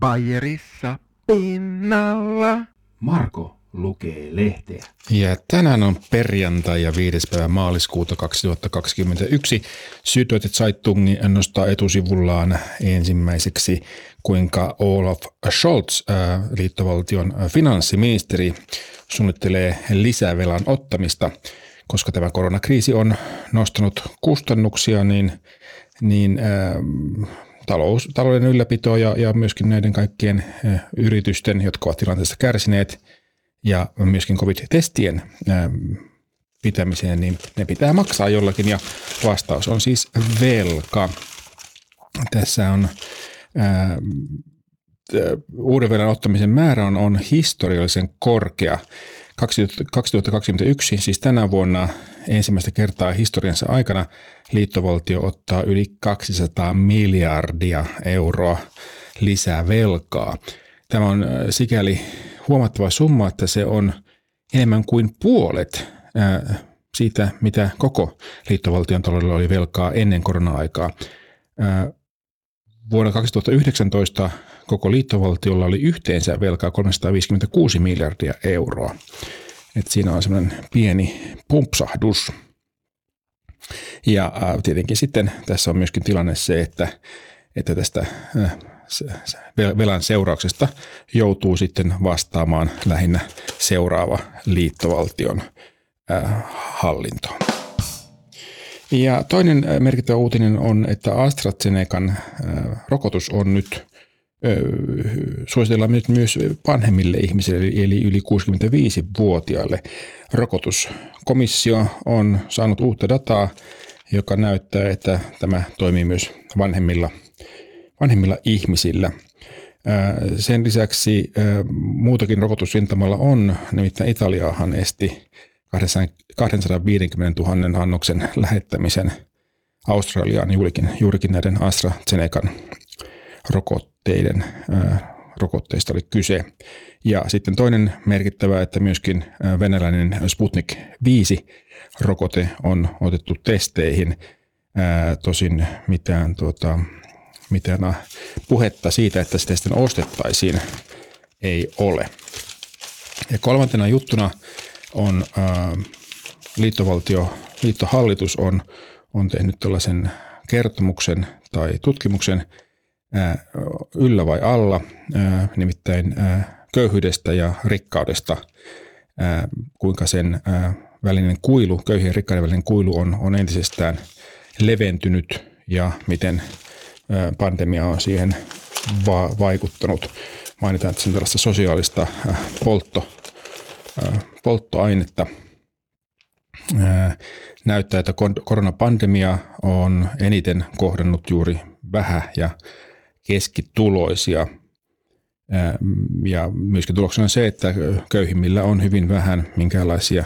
Bayerissa pinnalla. Marko lukee lehteä. Ja tänään on perjantai ja 5. päivä maaliskuuta 2021. Süddeutsche Zeitung nostaa etusivullaan ensimmäiseksi, kuinka Olaf Scholz, äh, liittovaltion finanssiministeri, suunnittelee lisävelan ottamista. Koska tämä koronakriisi on nostanut kustannuksia, niin, niin äh, talous, talouden ylläpito ja, ja myöskin näiden kaikkien äh, yritysten, jotka ovat tilanteessa kärsineet, ja myöskin covid-testien pitämiseen, niin ne pitää maksaa jollakin ja vastaus on siis velka. Tässä on ää, uuden velan ottamisen määrä on, on historiallisen korkea. 2021, siis tänä vuonna ensimmäistä kertaa historiansa aikana liittovaltio ottaa yli 200 miljardia euroa lisää velkaa. Tämä on sikäli huomattava summa, että se on enemmän kuin puolet siitä, mitä koko liittovaltion taloudella oli velkaa ennen korona-aikaa. Vuonna 2019 koko liittovaltiolla oli yhteensä velkaa 356 miljardia euroa. Et siinä on semmoinen pieni pumpsahdus. Ja tietenkin sitten tässä on myöskin tilanne se, että, että tästä velan seurauksesta joutuu sitten vastaamaan lähinnä seuraava liittovaltion hallinto. Ja toinen merkittävä uutinen on, että AstraZenecan rokotus on nyt suositellaan nyt myös vanhemmille ihmisille, eli yli 65-vuotiaille. Rokotuskomissio on saanut uutta dataa, joka näyttää, että tämä toimii myös vanhemmilla vanhemmilla ihmisillä. Sen lisäksi muutakin rokotusrintamalla on, nimittäin Italiahan esti 250 000 annoksen lähettämisen Australiaan juurikin, juurikin näiden AstraZenecan rokotteiden rokotteista oli kyse. Ja sitten toinen merkittävä, että myöskin venäläinen Sputnik 5 rokote on otettu testeihin. tosin mitään tuota, mitään puhetta siitä, että sitä sitten ostettaisiin, ei ole. Ja kolmantena juttuna on liittovaltio, liittohallitus on, on tehnyt tällaisen kertomuksen tai tutkimuksen yllä vai alla, nimittäin köyhyydestä ja rikkaudesta, kuinka sen välinen kuilu, köyhien ja rikkaiden välinen kuilu on, on entisestään leventynyt ja miten pandemia on siihen va- vaikuttanut. Mainitaan, että se on tällaista sosiaalista poltto, polttoainetta. Näyttää, että koronapandemia on eniten kohdannut juuri vähä- ja keskituloisia. Ja myöskin tuloksena on se, että köyhimmillä on hyvin vähän minkäänlaisia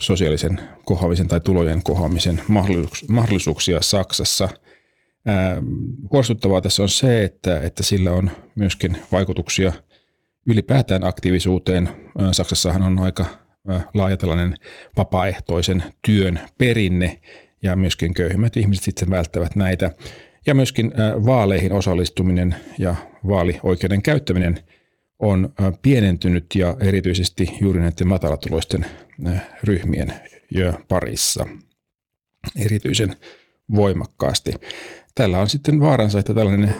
sosiaalisen kohoamisen tai tulojen kohoamisen mahdollisuuksia Saksassa – Huolestuttavaa tässä on se, että, että sillä on myöskin vaikutuksia ylipäätään aktiivisuuteen. Saksassahan on aika laaja tällainen vapaaehtoisen työn perinne ja myöskin köyhimmät ihmiset sitten välttävät näitä. Ja myöskin vaaleihin osallistuminen ja vaalioikeuden käyttäminen on pienentynyt ja erityisesti juuri näiden matalatuloisten ryhmien parissa erityisen voimakkaasti. Tällä on sitten vaaransa, että tällainen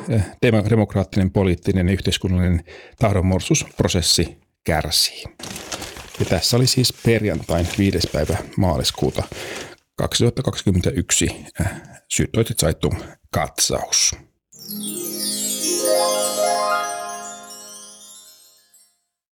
demokraattinen, poliittinen ja yhteiskunnallinen tahdonmuodostusprosessi kärsii. Ja tässä oli siis perjantain 5. päivä maaliskuuta 2021 Süddeutsche Zeitung katsaus.